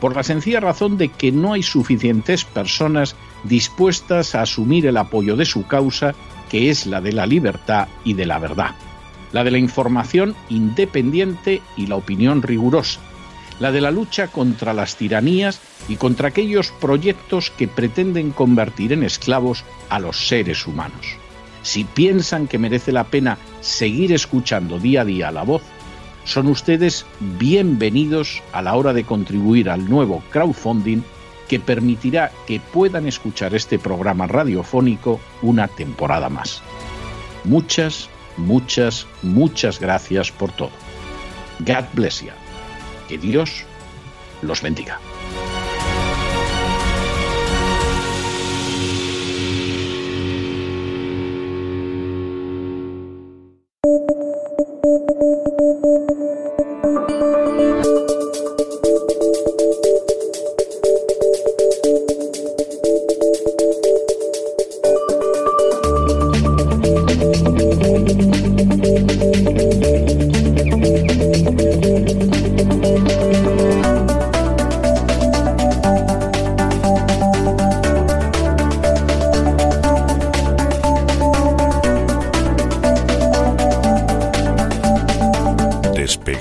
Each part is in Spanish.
por la sencilla razón de que no hay suficientes personas dispuestas a asumir el apoyo de su causa, que es la de la libertad y de la verdad, la de la información independiente y la opinión rigurosa, la de la lucha contra las tiranías y contra aquellos proyectos que pretenden convertir en esclavos a los seres humanos. Si piensan que merece la pena seguir escuchando día a día la voz, son ustedes bienvenidos a la hora de contribuir al nuevo crowdfunding que permitirá que puedan escuchar este programa radiofónico una temporada más. Muchas, muchas, muchas gracias por todo. God bless you. Que Dios los bendiga.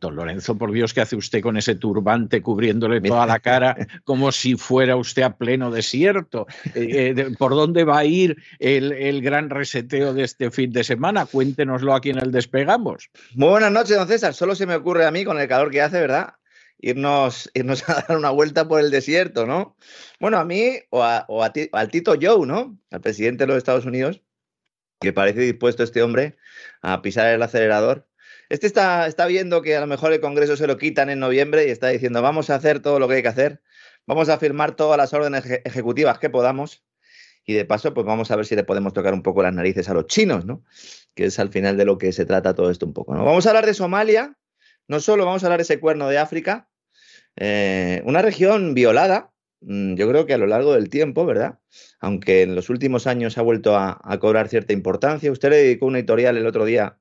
Don Lorenzo, por Dios, ¿qué hace usted con ese turbante cubriéndole toda la cara como si fuera usted a pleno desierto? Eh, eh, ¿Por dónde va a ir el, gran reseteo de este fin de semana? Cuéntenoslo aquí en el Despegamos. Muy buenas noches, don César. Solo se me ocurre a mí, con el calor que hace, ¿verdad? Irnos, irnos a dar una vuelta por el desierto, ¿no? Bueno, a mí o, al Tito Joe, ¿no? Al presidente de los Estados Unidos, que parece dispuesto este hombre a pisar el acelerador este está, viendo que a lo mejor el Congreso se lo quitan en noviembre y está diciendo, vamos a hacer todo lo que hay que hacer, vamos a firmar todas las órdenes ejecutivas que podamos y de paso, pues vamos a ver si le podemos tocar un poco las narices a los chinos, ¿no? Que es al final de lo que se trata todo esto un poco, ¿no? Vamos a hablar de Somalia, no solo vamos a hablar de ese cuerno de África, eh, una región violada, mm, yo creo que a lo largo del tiempo, ¿verdad? Aunque en los últimos años ha vuelto a, cobrar cierta importancia. Usted le dedicó una editorial el otro día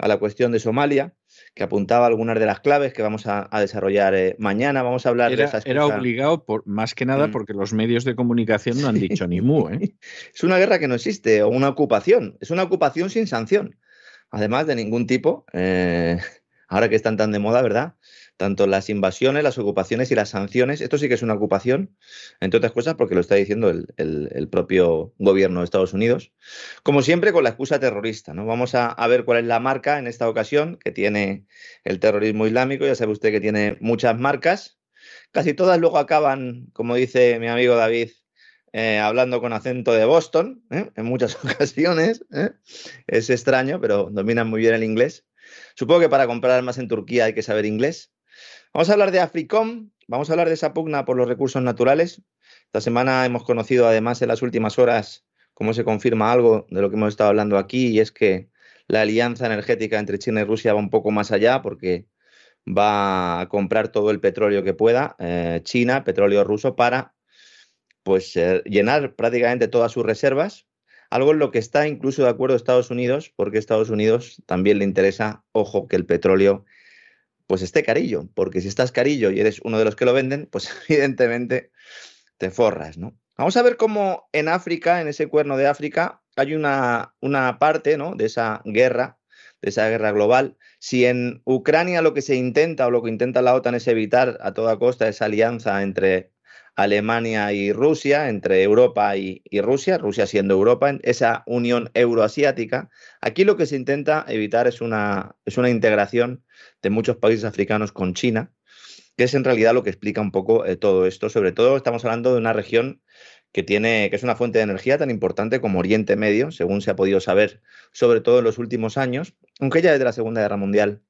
a la cuestión de Somalia, que apuntaba algunas de las claves que vamos a, desarrollar eh, mañana. Vamos a hablar de esas Era obligado, por, más que nada, mm. porque los medios de comunicación no han dicho ni mu. ¿eh? es una guerra que no existe, o una ocupación. Es una ocupación sin sanción. Además de ningún tipo, eh, ahora que están tan de moda, ¿verdad? Tanto las invasiones, las ocupaciones y las sanciones. Esto sí que es una ocupación, entre otras cosas, porque lo está diciendo el, propio gobierno de Estados Unidos. Como siempre, con la excusa terrorista. ¿no? Vamos a, ver cuál es la marca en esta ocasión que tiene el terrorismo islámico. Ya sabe usted que tiene muchas marcas. Casi todas luego acaban, como dice mi amigo David, eh, hablando con acento de Boston, ¿eh? en muchas ocasiones. ¿eh? Es extraño, pero dominan muy bien el inglés. Supongo que para comprar armas en Turquía hay que saber inglés. Vamos a hablar de Africom, vamos a hablar de esa pugna por los recursos naturales. Esta semana hemos conocido además en las últimas horas cómo se confirma algo de lo que hemos estado hablando aquí y es que la alianza energética entre China y Rusia va un poco más allá porque va a comprar todo el petróleo que pueda, eh, China, petróleo ruso, para pues eh, llenar prácticamente todas sus reservas, algo en lo que está incluso de acuerdo Estados Unidos, porque a Estados Unidos también le interesa, ojo, que el petróleo pues esté carillo, porque si estás carillo y eres uno de los que lo venden, pues evidentemente te forras, ¿no? Vamos a ver cómo en África, en ese cuerno de África, hay una, una parte ¿no? de esa guerra, de esa guerra global. Si en Ucrania lo que se intenta o lo que intenta la OTAN es evitar a toda costa esa alianza entre Alemania y Rusia, entre Europa y, Rusia, Rusia siendo Europa, esa unión euroasiática. Aquí lo que se intenta evitar es una, es una integración de muchos países africanos con China, que es en realidad lo que explica un poco eh, todo esto. Sobre todo estamos hablando de una región que tiene, que es una fuente de energía tan importante como Oriente Medio, según se ha podido saber, sobre todo en los últimos años, aunque ya desde la Segunda Guerra Mundial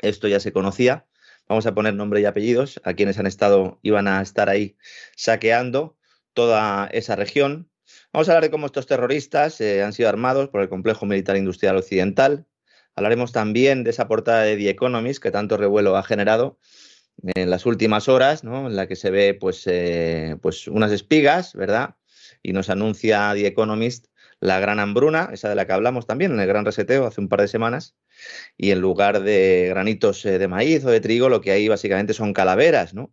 esto ya se conocía vamos a poner nombre y apellidos, a quienes han estado, iban a estar ahí saqueando toda esa región. Vamos a hablar de cómo estos terroristas eh, han sido armados por el complejo militar industrial occidental. Hablaremos también de esa portada de The Economist que tanto revuelo ha generado en las últimas horas, ¿no? en la que se ve pues, eh, pues unas espigas, ¿verdad? Y nos anuncia The Economist la gran hambruna, esa de la que hablamos también en el gran reseteo hace un par de semanas, y en lugar de granitos eh, de maíz o de trigo, lo que hay básicamente son calaveras, ¿no?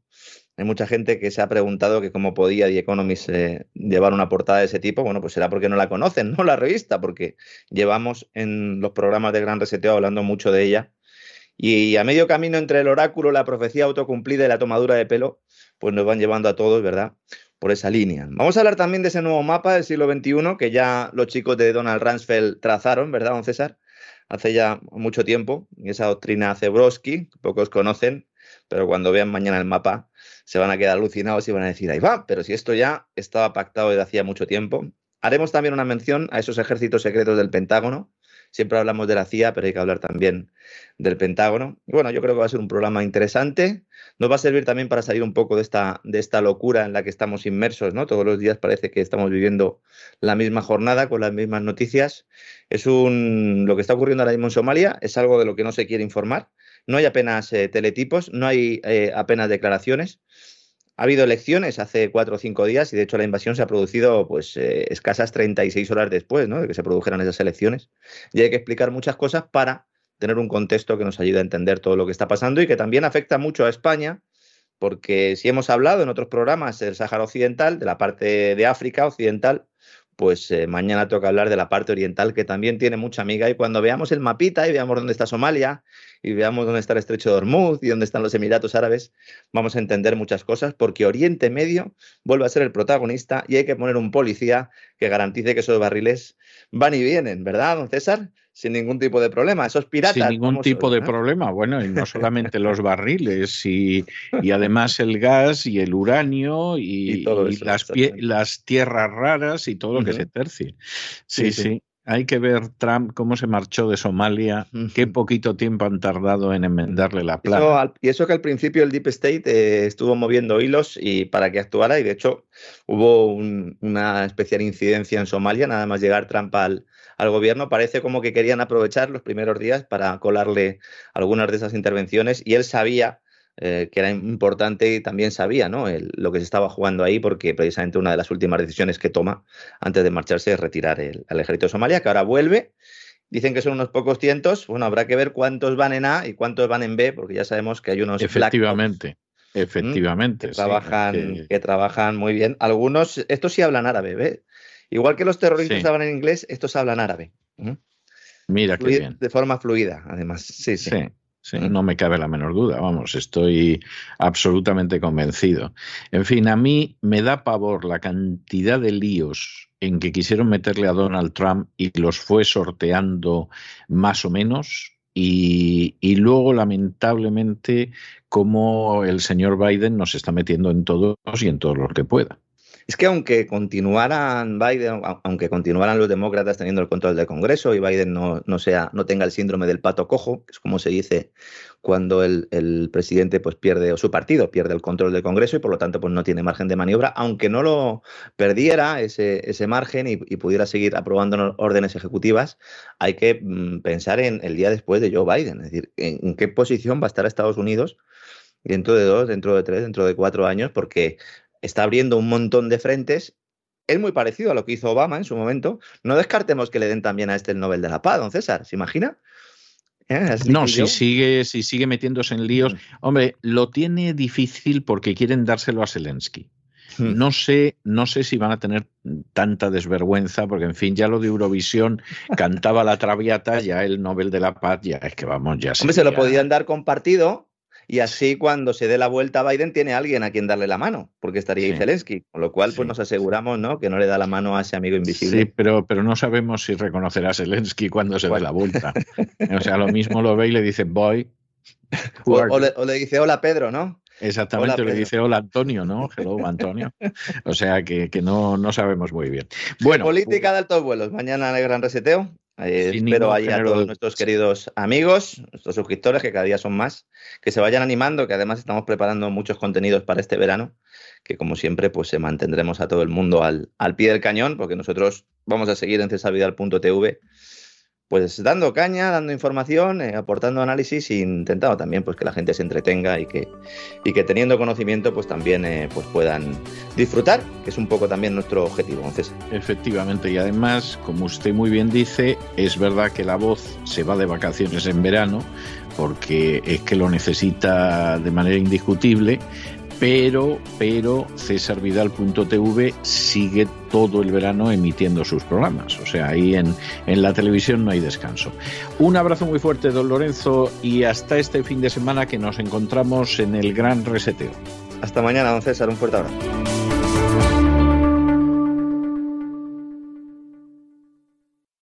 Hay mucha gente que se ha preguntado que cómo podía The Economist eh, llevar una portada de ese tipo. Bueno, pues será porque no la conocen, ¿no? La revista, porque llevamos en los programas de Gran Reseteo hablando mucho de ella. Y a medio camino entre el oráculo, la profecía autocumplida y la tomadura de pelo, pues nos van llevando a todos, ¿verdad? Por esa línea. Vamos a hablar también de ese nuevo mapa del siglo XXI que ya los chicos de Donald Rumsfeld trazaron, ¿verdad, don César? Hace ya mucho tiempo, esa doctrina Zebrowski, pocos conocen, pero cuando vean mañana el mapa se van a quedar alucinados y van a decir, ahí va, pero si esto ya estaba pactado desde hacía mucho tiempo. Haremos también una mención a esos ejércitos secretos del Pentágono, Siempre hablamos de la CIA, pero hay que hablar también del Pentágono. Bueno, yo creo que va a ser un programa interesante. Nos va a servir también para salir un poco de esta, de esta locura en la que estamos inmersos, ¿no? Todos los días parece que estamos viviendo la misma jornada con las mismas noticias. Es un lo que está ocurriendo ahora mismo en Somalia, es algo de lo que no se quiere informar. No hay apenas eh, teletipos, no hay eh, apenas declaraciones. Ha habido elecciones hace cuatro o cinco días y de hecho la invasión se ha producido pues eh, escasas 36 horas después ¿no? de que se produjeran esas elecciones. Y hay que explicar muchas cosas para tener un contexto que nos ayude a entender todo lo que está pasando y que también afecta mucho a España, porque si hemos hablado en otros programas del Sáhara Occidental, de la parte de África Occidental, pues eh, mañana toca hablar de la parte oriental que también tiene mucha amiga y cuando veamos el mapita y veamos dónde está Somalia y veamos dónde está el estrecho de Hormuz y dónde están los Emiratos Árabes, vamos a entender muchas cosas porque Oriente Medio vuelve a ser el protagonista y hay que poner un policía que garantice que esos barriles van y vienen, ¿verdad, don César? Sin ningún tipo de problema. Esos piratas. Sin ningún tipo de problema. Bueno, y no solamente los barriles, y, además el gas y el uranio y, las, las, tierras raras y todo lo que se tercie. sí. sí. Hay que ver Trump cómo se marchó de Somalia, qué poquito tiempo han tardado en enmendarle la plata. y eso que al principio el Deep State eh, estuvo moviendo hilos y para que actuara y de hecho hubo una especial incidencia en Somalia, nada más llegar Trump al, al gobierno, parece como que querían aprovechar los primeros días para colarle algunas de esas intervenciones y él sabía eh, que era importante y también sabía ¿no? lo que se estaba jugando ahí, porque precisamente una de las últimas decisiones que toma antes de marcharse es retirar el, al ejército de Somalia, que ahora vuelve Dicen que son unos pocos cientos. Bueno, habrá que ver cuántos van en A y cuántos van en B, porque ya sabemos que hay unos. Efectivamente. Efectivamente. Que, trabajan, que... trabajan muy bien. Algunos, estos sí hablan árabe, ¿ves? Igual que los terroristas hablan en inglés, estos hablan árabe. Mira qué bien. De forma fluida, además. Sí, sí. sí. no me cabe la menor duda, vamos, estoy absolutamente convencido. En fin, a mí me da pavor la cantidad de líos en que quisieron meterle a Donald Trump y los fue sorteando más o menos. Y, y luego, lamentablemente, como el señor Biden nos está metiendo en todos y en todos los que pueda. Es que aunque continuaran Biden, aunque continuaran los demócratas teniendo el control del Congreso y Biden no, no sea, no tenga el síndrome del pato cojo, que es como se dice cuando el, el, presidente pues pierde, o su partido pierde el control del Congreso y por lo tanto pues no tiene margen de maniobra, aunque no lo perdiera ese, ese margen y, pudiera seguir aprobando órdenes ejecutivas, hay que mm, pensar en el día después de Joe Biden, es decir, en qué posición va a estar Estados Unidos dentro de dos, dentro de tres, dentro de cuatro años, porque está abriendo un montón de frentes. Es muy parecido a lo que hizo Obama en su momento. No descartemos que le den también a este el Nobel de la Paz, don César. ¿Se imagina? ¿Eh? No, si sigue, si sigue metiéndose en líos. Mm. Hombre, lo tiene difícil porque quieren dárselo a Zelensky. Mm. No sé, no sé si van a tener tanta desvergüenza, porque en fin, ya lo de Eurovisión cantaba la traviata, ya el Nobel de la Paz, ya es que vamos, ya Hombre, se lo podían dar compartido, y así cuando se dé la vuelta a Biden tiene alguien a quien darle la mano, porque estaría sí. Zelensky, con lo cual pues nos aseguramos ¿no? que no le da la mano a ese amigo invisible. Sí, pero, pero no sabemos si reconocerá a Zelensky cuando se dé la vuelta. o sea, lo mismo lo ve y le dice, boy. O, o, le, o, le, dice, hola Pedro, ¿no? Exactamente, hola, le dice hola Antonio, ¿no? Hello Antonio. O sea que, que no, no sabemos muy bien. Bueno, Política de altos vuelos, mañana en el Gran Reseteo. Eh, espero ahí a todos nuestros queridos amigos, nuestros suscriptores, que cada día son más, que se vayan animando, que además estamos preparando muchos contenidos para este verano, que como siempre, pues se mantendremos a todo el mundo al, al pie del cañón, porque nosotros vamos a seguir en cesavidal.tv pues dando caña, dando información, eh, aportando análisis e intentando también pues que la gente se entretenga y que, y que teniendo conocimiento pues también eh, pues puedan disfrutar, que es un poco también nuestro objetivo, entonces. Efectivamente, y además, como usted muy bien dice, es verdad que la voz se va de vacaciones en verano, porque es que lo necesita de manera indiscutible, pero, pero cesarvidal.tv sigue todo el verano emitiendo sus programas. O sea, ahí en, en, la televisión no hay descanso. Un abrazo muy fuerte, don Lorenzo, y hasta este fin de semana que nos encontramos en el Gran Reseteo. Hasta mañana, don César, un fuerte abrazo.